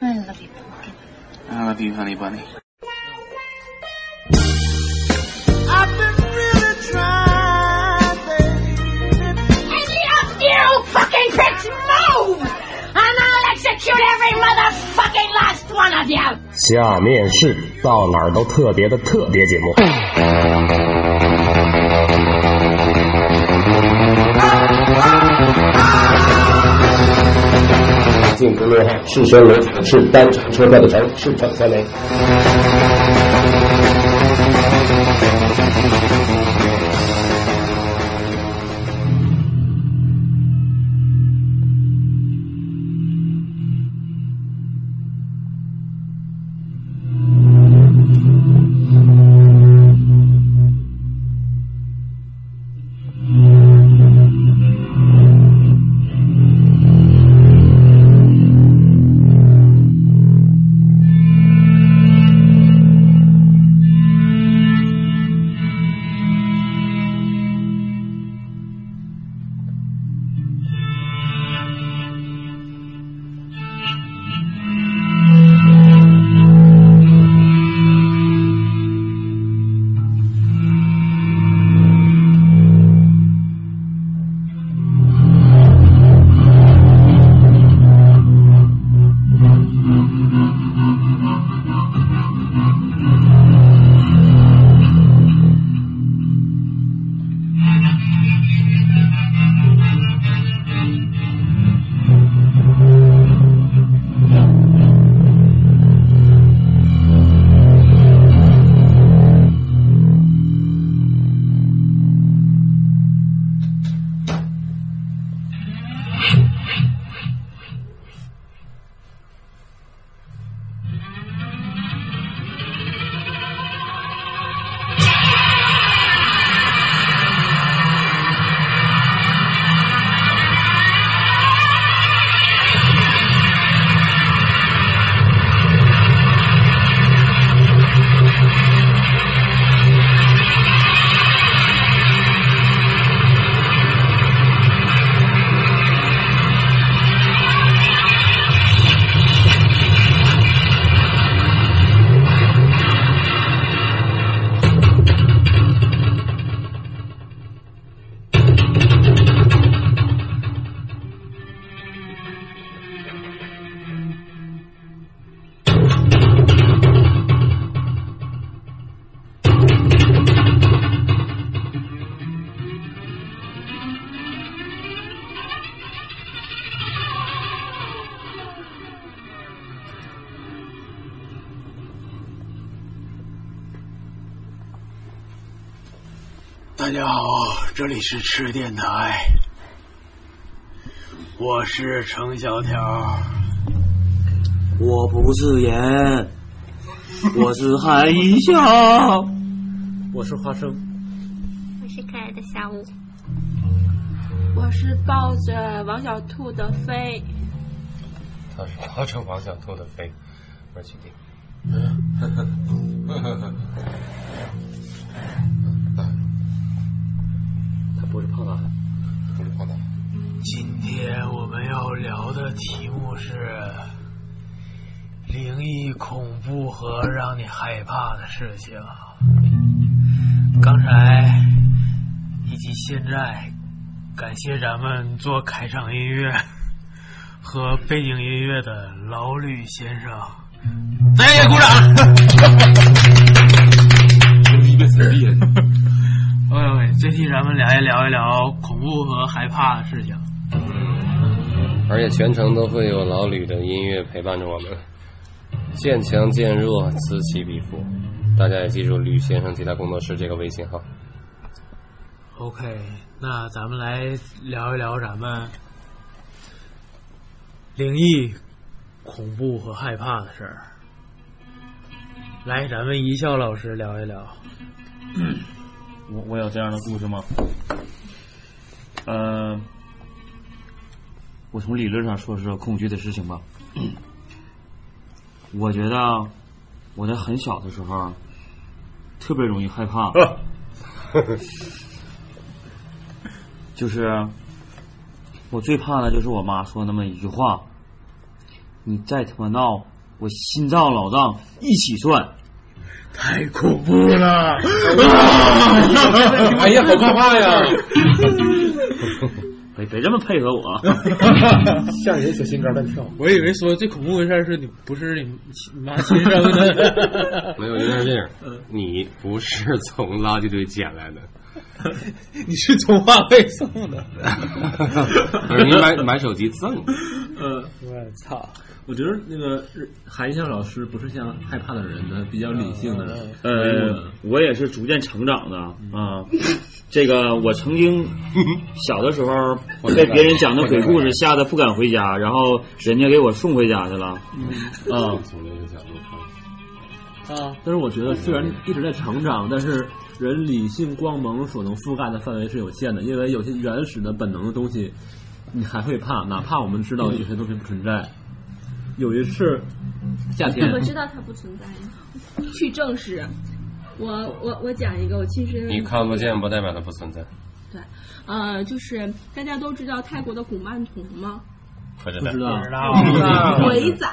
I love you, pumpkin. I love you, honey bunny. I've been really trying, Any of you fucking pricks move! And I'll execute every motherfucking last one of you! 下面是到哪儿都特别的特别节目。 进公众号“赤身楼子是单程车票的程，赤橙三枚。大家好，这里是吃电台，我是程小条。我不是盐，我是海一笑，我是花生，我是可爱的小五。我是抱着王小兔的飞，他是抱着王小兔的飞，我是曲定。今天我们要聊的题目是灵异、恐怖和让你害怕的事情。刚才以及现在，感谢咱们做开场音乐 和背景音乐的老吕先生，大家也鼓掌。一个死人。哎，这期咱们来聊一聊恐怖和害怕的事情。而且全程都会有老吕的音乐陪伴着我们，渐强渐弱，此起彼伏。大家也记住吕先生吉他工作室这个微信号。OK，那咱们来聊一聊咱们灵异、恐怖和害怕的事儿。来，咱们一笑老师聊一聊。我我有这样的故事吗？呃，我从理论上说说恐惧的事情吧。我觉得我在很小的时候特别容易害怕，就是我最怕的就是我妈说那么一句话：“你再他妈闹，我心脏老脏一起算。太恐怖了！哎呀，好可怕呀！别别这么配合我，吓人小心肝乱跳。我以为说最恐怖的事儿是你不是你你妈亲生的，没有，应该是这样。你不是从垃圾堆捡来的，你是从话费送的。不是你买买手机赠的。呃，我操！我觉得那个韩笑老师不是像害怕的人呢，比较理性的人。呃，我也是逐渐成长的啊。这个我曾经小的时候被别人讲的鬼故事吓得不敢回家，然后人家给我送回家去了。啊，从这个角度看，啊，但是我觉得虽然一直在成长，但是人理性光芒所能覆盖的范围是有限的，因为有些原始的本能的东西，你还会怕，哪怕我们知道有些东西不存在。有一次夏天怎，么知道它不存在呢？去证实。我我我讲一个，我其实你看不见不代表它不存在。对，呃，就是大家都知道泰国的古曼童吗？不知不知道不知道鬼仔，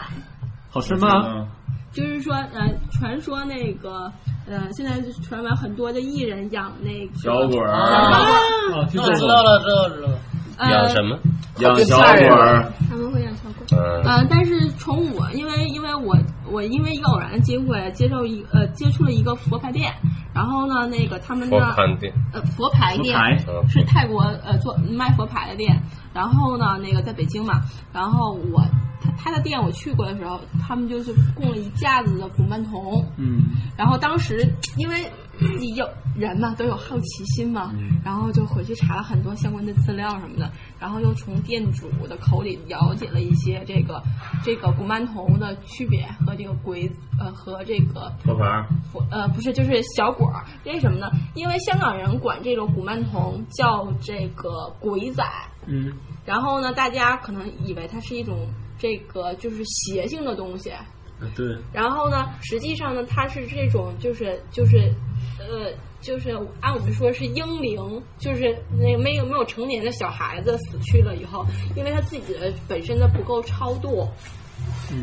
好吃吗？就是说，呃，传说那个，呃，现在传闻很多的艺人养那个小鬼儿。啊，听我知道了，知道了知道了。养什么？养小鬼儿，他们会养小鬼。嗯，呃，但是从我，因为因为我我因为一个偶然的机会接受一呃接触了一个佛牌店，然后呢，那个他们佛呢呃佛牌店是泰国呃做卖佛牌的店，然后呢那个在北京嘛，然后我他他的店我去过的时候，他们就是供了一架子的古曼童，嗯，然后当时因为自己有人嘛，都有好奇心嘛，然后就回去查了很多相关的资料什么的，然后又从店主的口里了解了一些这个这个古曼童的区别和这个鬼呃和这个佛牌儿佛呃不是就是小果儿，为什么呢？因为香港人管这种古曼童叫这个鬼仔，嗯，然后呢，大家可能以为它是一种这个就是邪性的东西，对，然后呢，实际上呢，它是这种就是就是，呃，就是按我们说是婴灵，就是那个没有没有成年的小孩子死去了以后，因为他自己的本身的不够超度，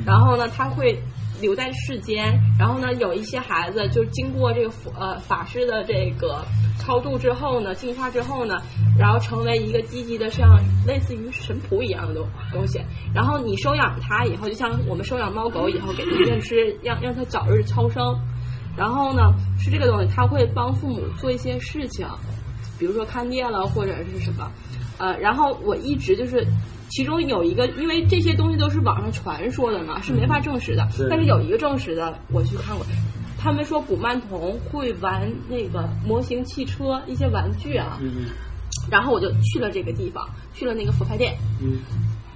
然后呢，他会留在世间，然后呢，有一些孩子就经过这个佛呃法师的这个超度之后呢，净化之后呢，然后成为一个积极的像类似于神仆一样的东东西。然后你收养它以后，就像我们收养猫狗以后，给它认吃，让让它早日超生。然后呢，是这个东西，它会帮父母做一些事情，比如说看店了或者是什么。呃，然后我一直就是，其中有一个，因为这些东西都是网上传说的嘛，是没法证实的。但是有一个证实的，我去看过，他们说古曼童会玩那个模型汽车一些玩具啊，然后我就去了这个地方，去了那个佛牌店，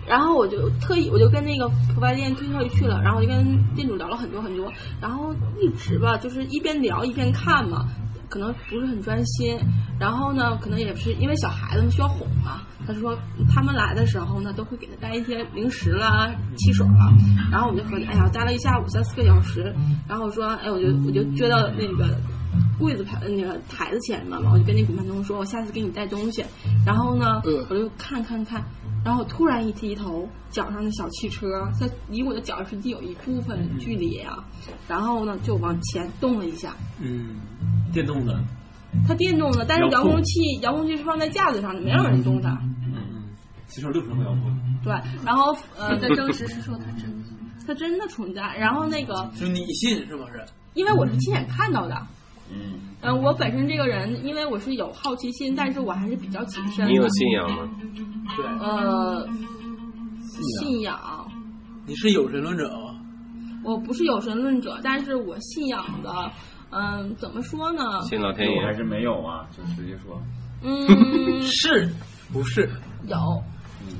然后我就特意我就跟那个佛牌店特意去了，然后我就跟店主聊了很多很多，然后一直吧就是一边聊一边看嘛，可能不是很专心，然后呢，可能也是因为小孩子们需要哄嘛。他说他们来的时候呢，都会给他带一些零食啦、汽水啦。然后我就合计，哎呀，待了一下午三四个小时。然后我说，哎，我就我就撅到那个柜子台那个台子前面嘛，我就跟那古曼童说，我下次给你带东西。然后呢，我就看看看，然后突然一低头，脚上的小汽车它离我的脚实际有一部分距离啊。然后呢，就往前动了一下。嗯，电动的，它电动的，但是遥控器遥控器是放在架子上的，没有人动它。嗯嗯，其实六十个遥控，对，然后呃，的证实是说它真的。它真的存在。然后那个，就你信是不是？因为我是亲眼看到的。嗯，嗯，我本身这个人，因为我是有好奇心，但是我还是比较谨慎。你有信仰吗？对，呃，信仰，你是有神论者吗？我不是有神论者，但是我信仰的，嗯，怎么说呢？信老天爷还是没有啊？就直接说。嗯，是不是？有。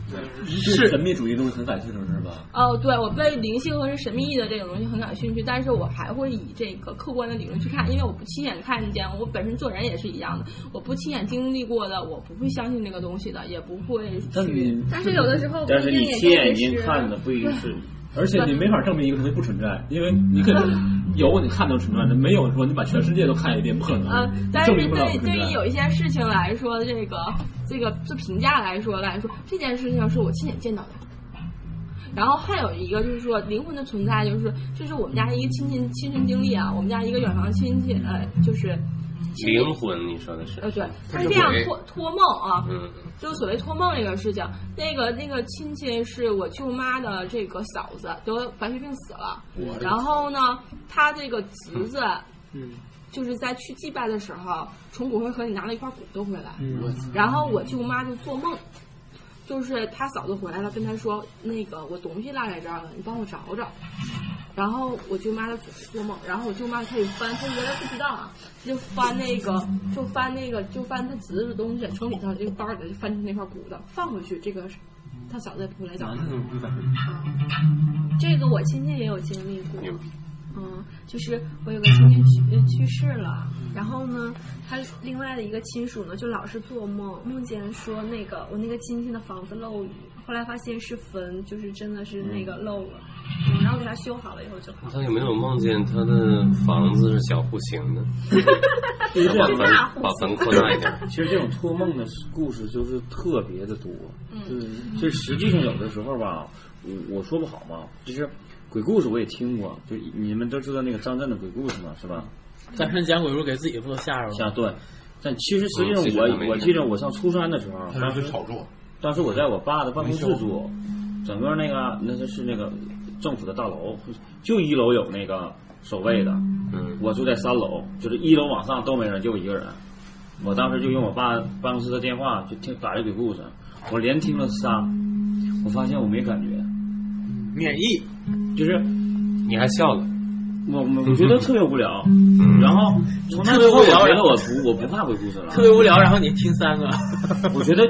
对是神秘主义东西很感兴趣是吧？哦，对，我对灵性和神秘的这种东西很感兴趣，但是我还会以这个客观的理论去看，因为我不亲眼看见，我本身做人也是一样的，我不亲眼经历过的，我不会相信这个东西的，也不会去但。但是有的时候但是你亲眼就是睛看的不一定是。而且你没法证明一个东西不存在，因为你可能有你看到存在的，没有说你把全世界都看一遍，不可能，嗯，但是对。对于有一些事情来说，这个这个做评价来说来说，这件事情是我亲眼见到的。然后还有一个就是说灵魂的存在，就是说这是我们家一个亲戚亲身经历啊，我们家一个远房亲戚，呃，就是灵魂，你说的是？呃，对，他他是是这样托托梦啊，嗯就是所谓托梦这个事情，那个那个亲戚是我舅妈的这个嫂子，得白血病死了我，然后呢，他这个侄子。嗯就是在去祭拜的时候，从骨灰盒里拿了一块骨头回来，嗯然后我舅妈就做梦，就是他嫂子回来了，跟他说那个我东西落在这儿了，你帮我找找。然后我舅妈就做梦，然后我舅妈开始翻，她原来不知道啊，就翻那个，就翻那个，就翻她侄子的东西，从里头这个包里头就翻出那块骨头，放回去，这个他嫂子也不会来找他。这个我亲戚也有经历过。嗯，就是我有个亲戚去呃去世了，然后呢，他另外的一个亲属呢，就老是做梦，梦见说那个我那个亲戚的房子漏雨，后来发现是坟，就是真的是那个漏了，嗯，然后给他修好了以后就好了。他有没有梦见他的房子是小户型的？就是这样把坟把房扩大一点。其实这种托梦的故事就是特别的多，嗯就是这实际上有的时候吧，我我说不好嘛，就是鬼故事我也听过，就你们都知道那个张震的鬼故事嘛，是吧？张震讲鬼故事给自己不都吓着了？吓对，但其实实际上我我记得我上初三的时候，当时炒作，当时我在我爸的办公室住，整个那个那是是那个政府的大楼，就一楼有那个守卫的，嗯。我住在三楼，就是一楼往上都没人，就我一个人。我当时就用我爸办公室的电话就听打这鬼故事，我连听了仨，我发现我没感觉，免疫，就是你还笑了？我我我觉得特别无聊，然后从那特别之后我觉得我不我不怕鬼故事了，特别无聊，然后你听三个，我觉得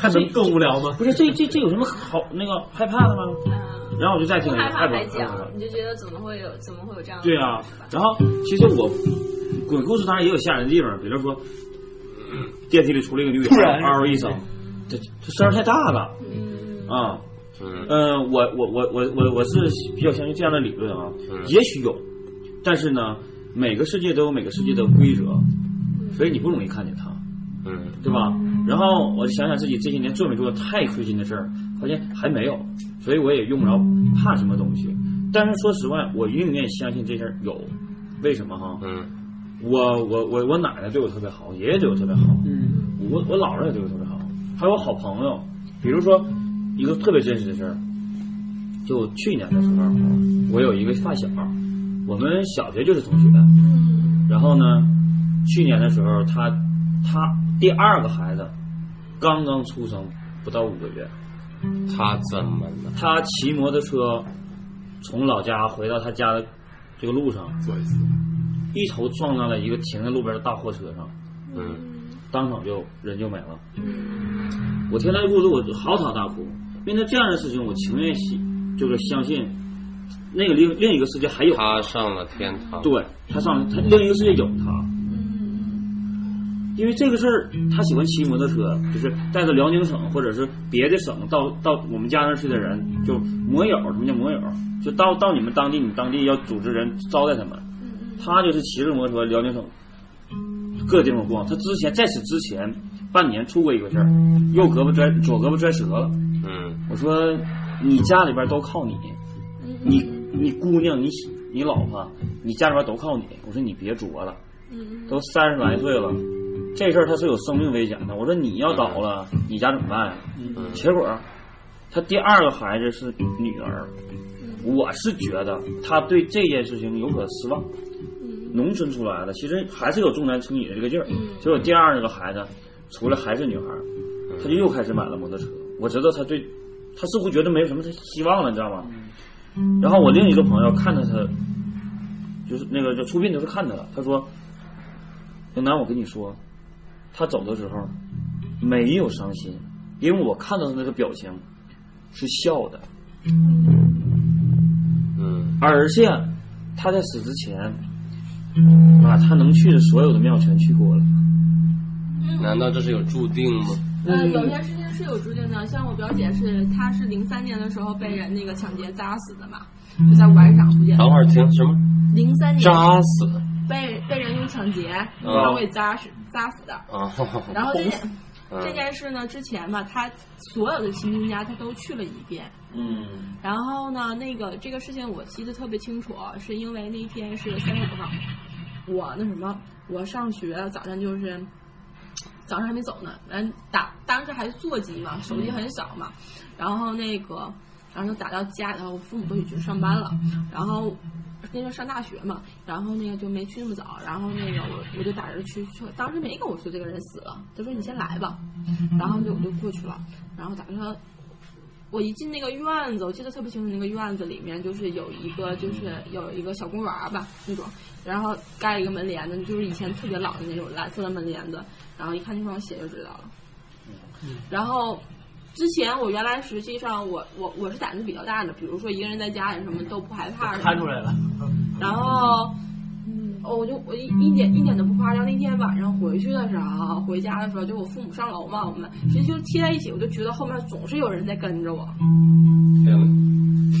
还能更无聊吗？不是这这这有什么好那个害怕的吗？嗯，然后我就再听害怕了害怕还讲，你就觉得怎么会有怎么会有这样的？对啊，然后其实我鬼故事当然也有吓人的地方，比如说 电梯里出来一个女鬼，嗷嗷一声，这这声儿太大了啊。嗯呃，我我我我我我是比较相信这样的理论啊，嗯也许有，但是呢，每个世界都有每个世界的规则，所以你不容易看见它，嗯对吧？然后我就想想自己这些年做没做太亏心的事儿，发现还没有，所以我也用不着怕什么东西。但是说实话，我宁愿相信这事儿有，为什么哈？嗯我我我我奶奶对我特别好，爷爷对我特别好，嗯我我姥姥也对我特别好，还有我好朋友，比如说一个特别真实的事儿，就去年的时候，我有一个发小，我们小学就是同学，然后呢，去年的时候，他他第二个孩子刚刚出生不到五个月，他怎么了？他骑摩托车从老家回到他家的这个路上，做一头撞到了一个停在路边的大货车上，嗯当场就人就没了。我听他的故事，我就嚎啕大哭。面对这样的事情，我情愿信，就是相信那个另另一个世界还有他上了天堂。对他上了他另一个世界有他。因为这个事儿，他喜欢骑摩托车，就是带着辽宁省或者是别的省到到我们家那儿去的人，就摩友，什么叫摩友？就到到你们当地，你们当地要组织人招待他们。他就是骑着摩托辽宁省各地方逛。他之前在此之前半年出过一个事儿，右胳膊摔左胳膊摔折了。嗯我说你家里边都靠你，你你姑娘你你老婆，你家里边都靠你。我说你别作了，都三十来岁了，这事儿他是有生命危险的。我说你要倒了，你家怎么办呀？结果他第二个孩子是女儿，我是觉得他对这件事情有所失望。农村出来的，其实还是有重男轻女的这个劲儿。结果第二个孩子出来还是女孩儿，他就又开始买了摩托车。我知道他对，他似乎觉得没有什么希望了，你知道吗？然后我另一个朋友看着他，就是那个就出殡的时候看他了，他说：“영南，我跟你说，他走的时候没有伤心，因为我看到他那个表情是笑的，嗯而且他在死之前把他能去的所有的庙全去过了。难道这是有注定吗？呃，有些事情是有注定的，像我表姐是，她是零三年的时候被人那个抢劫扎死的嘛，就在五台场附近。等会儿听什么？零三年扎死被被人用抢劫，嗯然后给扎死扎死的。啊！然后这件嗯这件事呢，之前吧，他所有的亲戚家他都去了一遍。嗯然后呢，那个这个事情我记得特别清楚，是因为那天是三月五号，我那什么，我上学早上就是早上还没走呢，完打当时还是座机嘛，手机很小嘛，然后那个然后就打到家，然后我父母都已经上班了，然后那时候上大学嘛，然后那个就没去那么早，然后那个我我就打着去去，当时没跟我说这个人死了，他说你先来吧，然后就我就过去了，然后打着我一进那个院子，我记得特别清楚，那个院子里面就是有一个，就是有一个小公园儿吧那种，然后盖一个门帘子，就是以前特别老的那种蓝色的门帘子，然后一看那双鞋就知道了。然后之前我原来实际上我我我是胆子比较大的，比如说一个人在家里什么都不害怕的。看出来了。然后，嗯，哦我就我一一点一点都不夸张。那天晚上回去的时候，回家的时候，就我父母上楼嘛，我们实际就贴在一起，我就觉得后面总是有人在跟着我，天哪！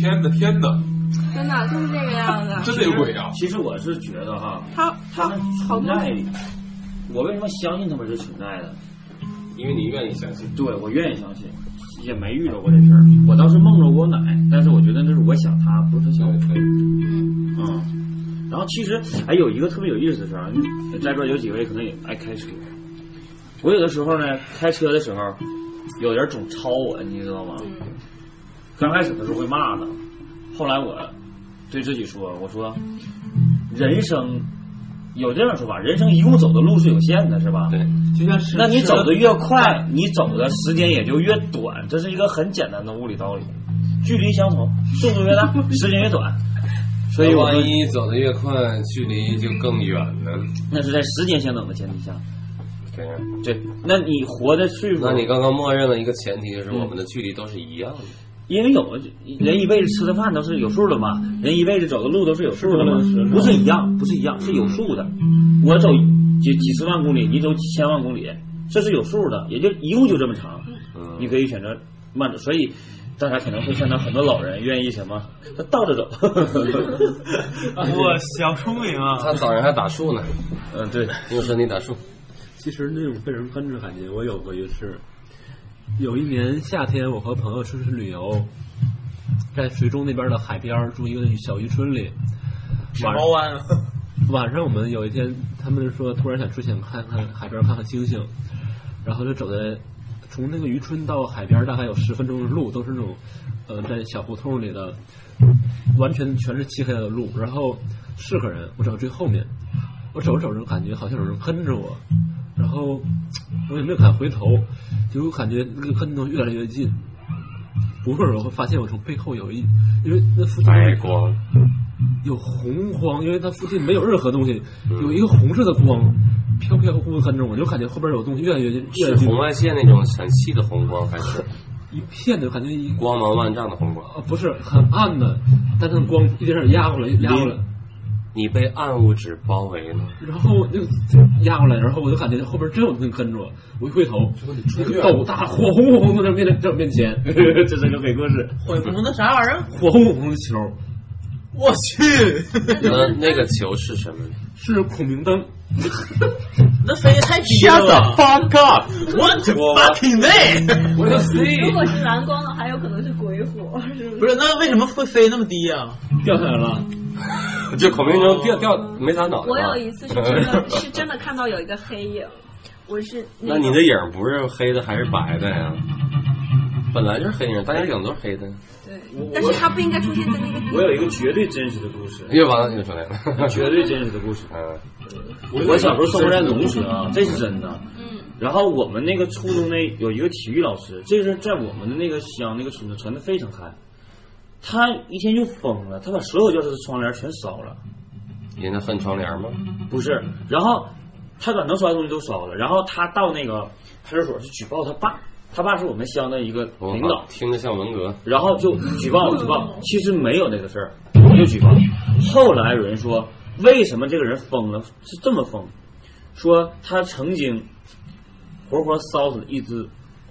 天哪天哪，真的就是这个样子。真的有鬼啊！其实我是觉得哈，他他存在，我为什么相信他们是存在的？因为你愿意相信。对，我愿意相信，也没遇着过这事儿。我倒是梦着过奶，但是我觉得那是我想他，不是他想我。嗯嗯，然后其实还有一个特别有意思的事儿，在座有几位可能也爱开车。我有的时候呢，开车的时候，有人总超我，你知道吗？刚开始的时候会骂他，后来我对自己说：“我说，人生有这样说法，人生一共走的路是有限的，是吧？对，就像是那你走的越快，你走的时间也就越短，这是一个很简单的物理道理。距离相同，速度越大，时间越短。所以万，一走的越快，距离就更远呢。那是在时间相等的前提下。对呀，对，那你活的岁数，那你刚刚默认了一个前提，就是我们的距离都是一样的。因为有人一辈子吃的饭都是有数的嘛，人一辈子走的路都是有数的嘛不是一样，不是一样，是有数的。我走几几十万公里，你走几千万公里，这是有数的，也就一共就这么长。嗯，你可以选择慢走，所以大家可能会看到很多老人愿意什么，他倒着走。我小聪明啊！他早上还打树呢，嗯，对，用身体打树。其实那种被人跟着感觉，我有过一次。有一年夏天，我和朋友出去旅游，在水中那边的海边住一个小渔村里。晚猫湾啊，晚上我们有一天，他们说突然想出去看看海边，看看星星，然后就走在从那个渔村到海边大概有十分钟的路，都是那种呃在小胡同里的，完全全是漆黑的路，然后四个人，我走最后面，我走着走着感觉好像有人跟着我，然后我也没有敢回头，就我感觉那个跟踪越来越近。不会儿我会发现我从背后有一，因为那附近白光，有红光，因为它附近没有任何东西，有一个红色的光飘飘忽忽跟着我，就感觉后边有东西越来越近，越来越近是红，外线那种很细的红光，还是 一片的感觉一光芒万丈的红光？啊不是很暗的，但是光一点点压过来，压过来，你被暗物质包围了，然后我就压过来，然后我就感觉后边真有东西跟着我，我一回头，一个斗大火红火红的在面在我面前，这是个鬼故事。火红的啥玩意儿？火红火红的球我去，那那个球是什么？是孔明灯，那飞得太低了。fuck up！What the fucking name？我要 C 如果是蓝光的，还有可能是鬼火，是不是？不是，那为什么会飞那么低呀？掉下来了，就孔明灯掉掉没砸脑袋我有一次是真的是真的看到有一个黑影，我是那你的影不是黑的还是白的呀？本来就是黑影，大家影都是黑的。对，但是它不应该出现在那个地我有一个绝对真实的故事，又完了又出来了，绝对真实的故事。嗯，我小时候生活在农村啊，这是真的。嗯，然后我们那个初中呢有一个体育老师，这是在我们的那个乡那个村子传的非常开。他一天就疯了，他把所有教室的窗帘全烧了。人家恨窗帘吗？不是，然后他把能烧的东西都烧了，然后他到那个派出所去举报他爸，他爸是我们乡的一个领导，听着像文革。然后就举报举报，其实没有那个事儿，我就举报。后来有人说，为什么这个人疯了？是这么疯，说他曾经活活烧死一只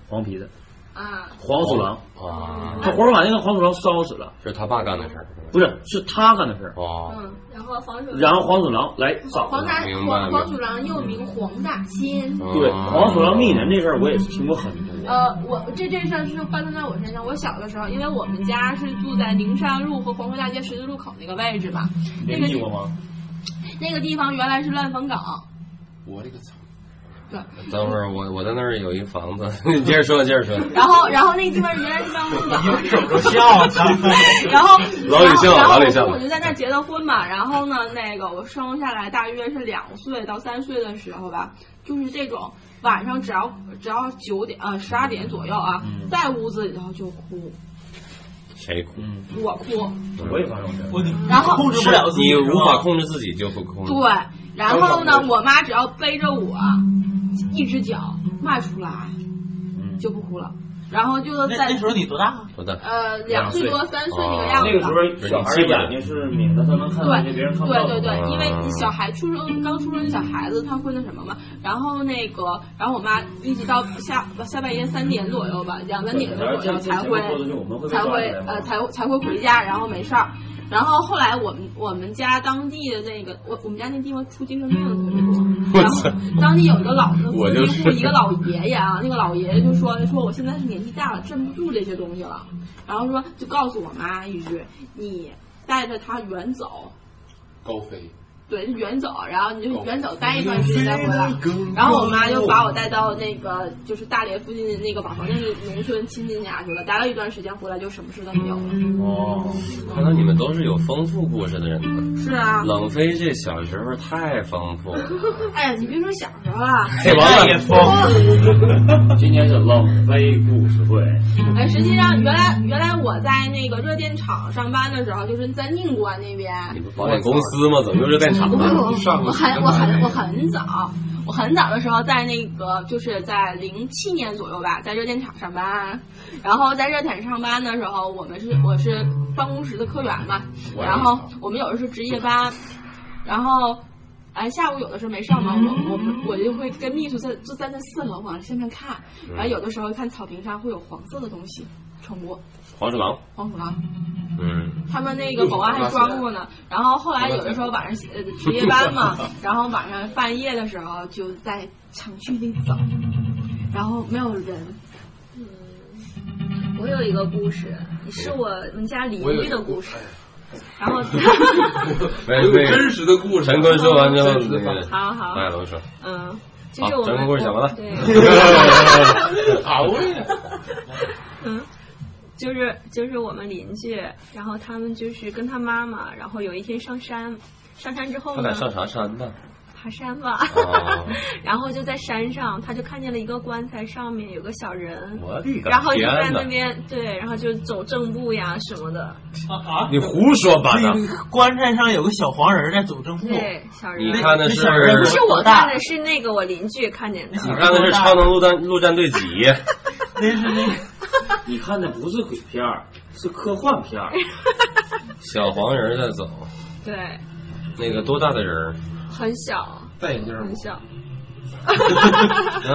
黄皮子，啊，黄鼠狼，啊，他活活把那个黄鼠狼烧死了，是他爸干的事儿。不是，是他干的事儿。哦，嗯，然后黄鼠狼，然后黄鼠狼来找黄大黄黄鼠狼又名黄大仙。对，哦黄鼠狼觅人这事儿我也是听过很多。呃，我这件事儿是发生在我身上。我小的时候，因为我们家是住在灵山路和黄河大街十字路口那个位置吧，那个？那个地方原来是乱坟岗。我这个操！对，等会儿我我在那儿有一房子，你接着说，接着说。然后，然后那个地方原来是办公岗，都笑了，然后老李笑然后老李笑了我就在那儿结的婚嘛。然后呢，那个我生下来大约是两岁到三岁的时候吧，就是这种晚上只要只要九点呃十二点左右啊，嗯在屋子里头就哭，谁哭？我哭，我也发生过。然后控制不了自己你无法控制自己就会哭。对，然后呢，我妈只要背着我，一只脚迈出来，就不哭了。然后就在那时候你多大？多大？呃两岁多三岁那个哦样子。那个时候小眼睛是他能看别人看不到。对对对，嗯因为小孩出生刚出生的小孩子，他会那什么嘛。然后那个，然后我妈一直到下下半夜三点左右吧，两三点左右才会才会呃才才会回家，然后没事儿。然后后来我们我们家当地的那个我我们家那地方出精神病的特别多，然后当地有一个老的我就是。一个老爷爷啊，那个老爷爷就说说我现在是年纪大了，镇不住这些东西了，然后说就告诉我妈一句，你带着他远走，高飞，对，就远走，然后你就远走待一段时间再回来。然后我妈就把我带到那个就是大连附近的那个瓦房那个农村亲戚家去了，待了一段时间回来就什么事都没有了。哦，看来你们都是有丰富故事的人呢。是啊，冷飞这小时候太丰富了，哎呀，你别说小时候啊，这完了也疯。今天是冷飞故事会，哎，实际上原来原来我在那个热电厂上班的时候，就是在宁关那边。你不保险公司吗？怎么又是电我很我很我很早，我很早的时候在那个就是在零七年左右吧，在热电厂上班。然后在热电厂上班的时候，我们是我是办公室的科员嘛，然后我们有的是值夜班，然后。哎，下午有的时候没上嘛，我我们我就会跟秘书在就站在四楼往下面看，然后有的时候看草坪上会有黄色的东西冲过，黄鼠狼。黄鼠狼。嗯，他们那个保安还装过呢。然后后来有的时候晚上呃值夜班嘛，然后晚上半夜的时候就在厂区里走，然后没有人。我有一个故事，是我们家邻居的故事。然后，没没真实的故事。陈坤说完之后，好好白龙说，嗯，就是，我们陈坤故事讲完了。对，好嘞，嗯，就是就是我们邻居，然后他们就是跟他妈妈，然后有一天上山，上山之后呢，他俩上啥山呢？爬山吧，哦 然后就在山上，他就看见了一个棺材，上面有个小人，我的个然后就在！那边对，然后就走正步呀什么的，啊你胡说八道！棺材上有个小黄人在走正步，对，小人。你看的是小人不是我看的，是那个我邻居看见的。你看的是《超能陆战陆战队几》？那是那个你看的不是鬼片儿，是科幻片儿。小黄人在走，对，那个多大的人儿？很小，戴眼镜吗很？小。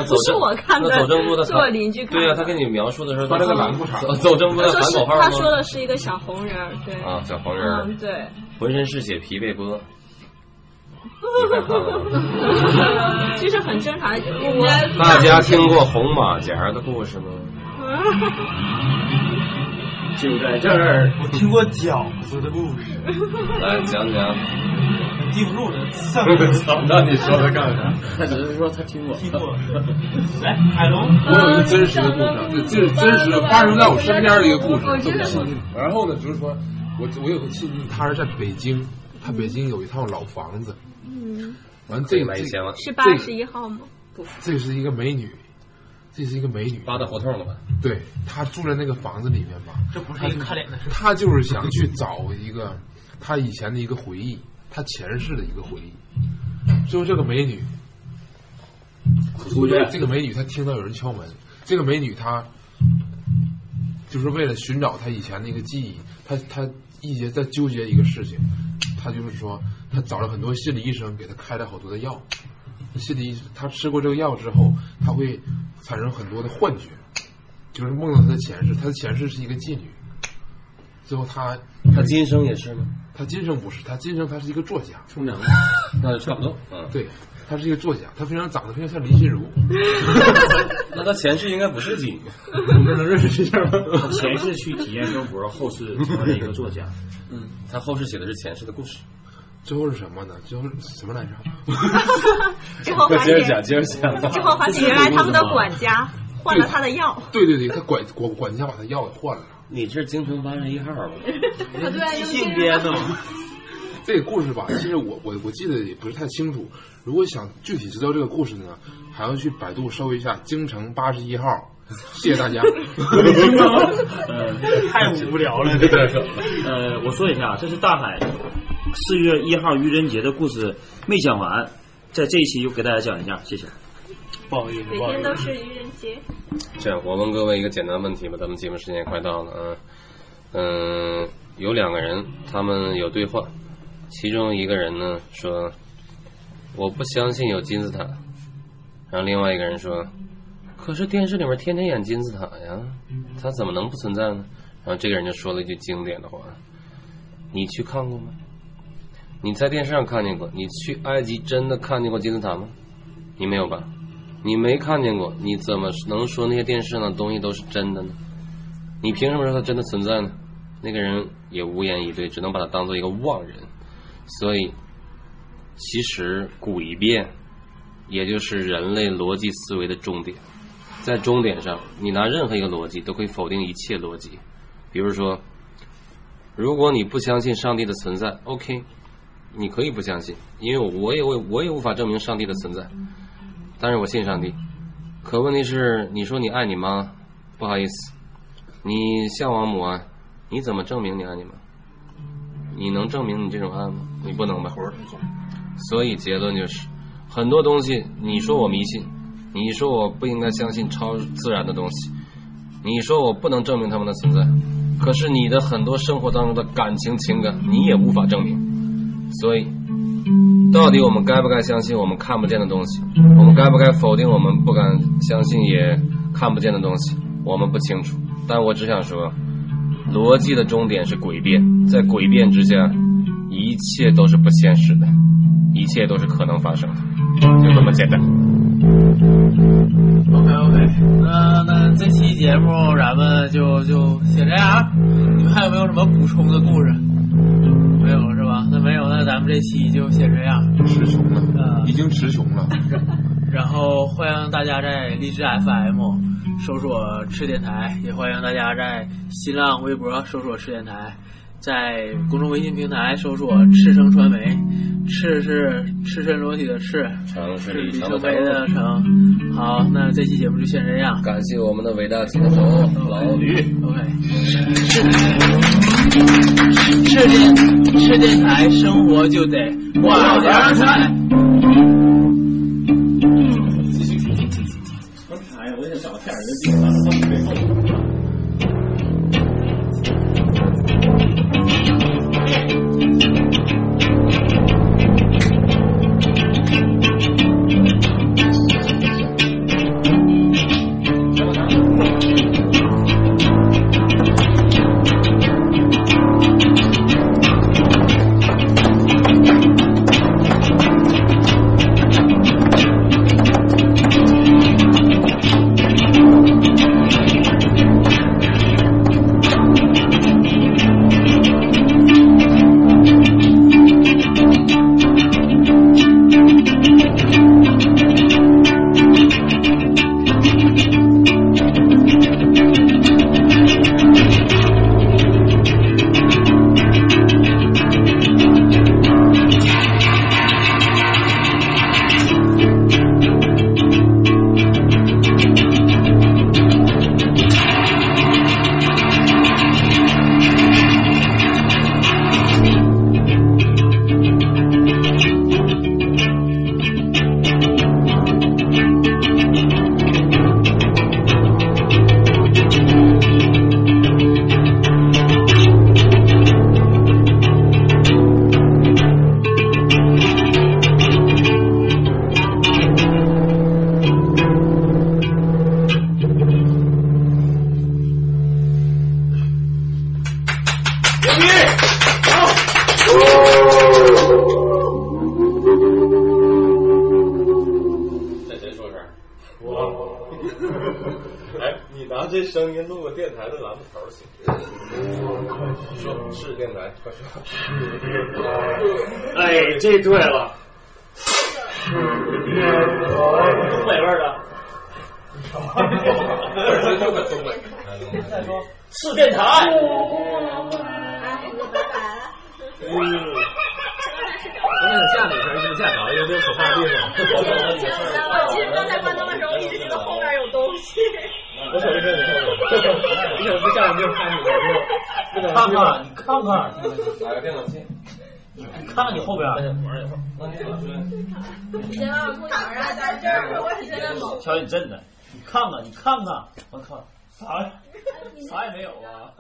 不是我看的那走正步的是我邻居看的对呀、他跟你描述的时候，穿了个蓝裤衩走走正步他说是的喊口号吗？他说的是一个小红人儿，对，啊，小黄人儿，嗯，对，浑身是血，疲惫不饿。你害怕了吗？其实很正常。我大家听过红马甲的故事吗？就在这儿，我听过饺子的故事，来讲讲。记不住了，上操，那你说他干啥？他只是说他听过。听过。来，海龙，我有一个真实的故事啊，这这是真实的发生在我身边的一个故事，这么亲近。然后呢，就是说我我有个亲戚，他是在北京，他北京有一套老房子，嗯，完这个买一千万，是八十一号吗？不，这是一个美女，这是一个美女，八大胡同了吧？对她住在那个房子里面吧，这不是一个看脸的事。她就是想去找一个她以前的一个回忆，她前世的一个回忆。最后这个美女，出去这个美女她听到有人敲门，这个美女她就是为了寻找她以前的一个记忆，她她一直在纠结一个事情，她就是说她找了很多心理医生给她开了好多的药，心理医她吃过这个药之后，她会产生很多的幻觉，就是梦到他的前世，他的前世是一个妓女，最后他他今生也是吗？他今生不是，他今生他是一个作家，冲凉 那就差不多。嗯，对，他是一个作家，他非常长得非常像林心如，那他前世应该不是妓女，我们能认识一下吗？他前世去体验生活，后世成为一个作家。嗯，他后世写的是前世的故事。最后是什么呢？最后是什么来着？之后发现，接着讲，接着讲。之后发现原来他们的管家换了他的药。对对对，他管管管家把他药给换了。你这是京城八十一号吗？啊，对，即兴编的。这个故事吧，其实我我我记得也不是太清楚。如果想具体知道这个故事呢，还要去百度搜一下“京城八十一号”。谢谢大家。呃，太无聊了，这个。呃，我说一下，这是大海四月一号愚人节的故事没讲完，在这一期又给大家讲一下，谢谢。不好意思，每。天都是愚人节。这样，我问各位一个简单的问题吧，咱们节目时间也快到了啊。嗯，有两个人，他们有对话，其中一个人呢说：“我不相信有金字塔。”然后另外一个人说：“可是电视里面天天演金字塔呀，它怎么能不存在呢？”然后这个人就说了一句经典的话：“你去看过吗？你在电视上看见过？你去埃及真的看见过金字塔吗？你没有吧？你没看见过，你怎么能说那些电视上的东西都是真的呢？你凭什么说它真的存在呢？那个人也无言以对，只能把它当做一个妄人。所以，其实诡辩，也就是人类逻辑思维的终点。在终点上，你拿任何一个逻辑都可以否定一切逻辑。比如说，如果你不相信上帝的存在，OK，你可以不相信，因为我也我我也无法证明上帝的存在。但是我信上帝。可问题是，你说你爱你妈，不好意思，你向往母爱，你怎么证明你爱你妈？你能证明你这种爱吗？你不能吧？所以结论就是，很多东西你说我迷信，你说我不应该相信超自然的东西，你说我不能证明他们的存在，可是你的很多生活当中的感情情感，你也无法证明。所以，到底我们该不该相信我们看不见的东西？我们该不该否定我们不敢相信也看不见的东西？我们不清楚。但我只想说，逻辑的终点是诡辩，在诡辩之下，一切都是不现实的，一切都是可能发生的，就这么简单。OK OK，那那这期节目咱们就就先这样。你们还有没有什么补充的故事？没有那没有，那咱们这期就先这样。词穷了，呃已经词穷了。然后欢迎大家在荔枝 FM 搜索“赤电台”，也欢迎大家在新浪微博搜索“赤电台”，在公众微信平台搜索“赤诚传媒”，赤是赤身裸体的赤，是李成梅的成。好，那这期节目就先这样。感谢我们的伟大祖国老吕。OK，赤赤电赤电台，生活就得挂点儿这声音录个电台的栏目头儿行。说是电台，快说。哎，这对了，东北味儿的。东北。再说是电台。哎，我拜拜了。嗯。昨天想吓你一下，一直吓着，因为这可怕的地方。我其实刚才关灯的时候，一直觉得后面有东西。我手机在你后面，你想不吓人就看你，我看看，你看看，来个电脑器，你看看你后边。那你老师，你先把裤衩让在这儿，我现在猛。瞧你震的，你看看，你看看，我靠，啥啥也没有啊。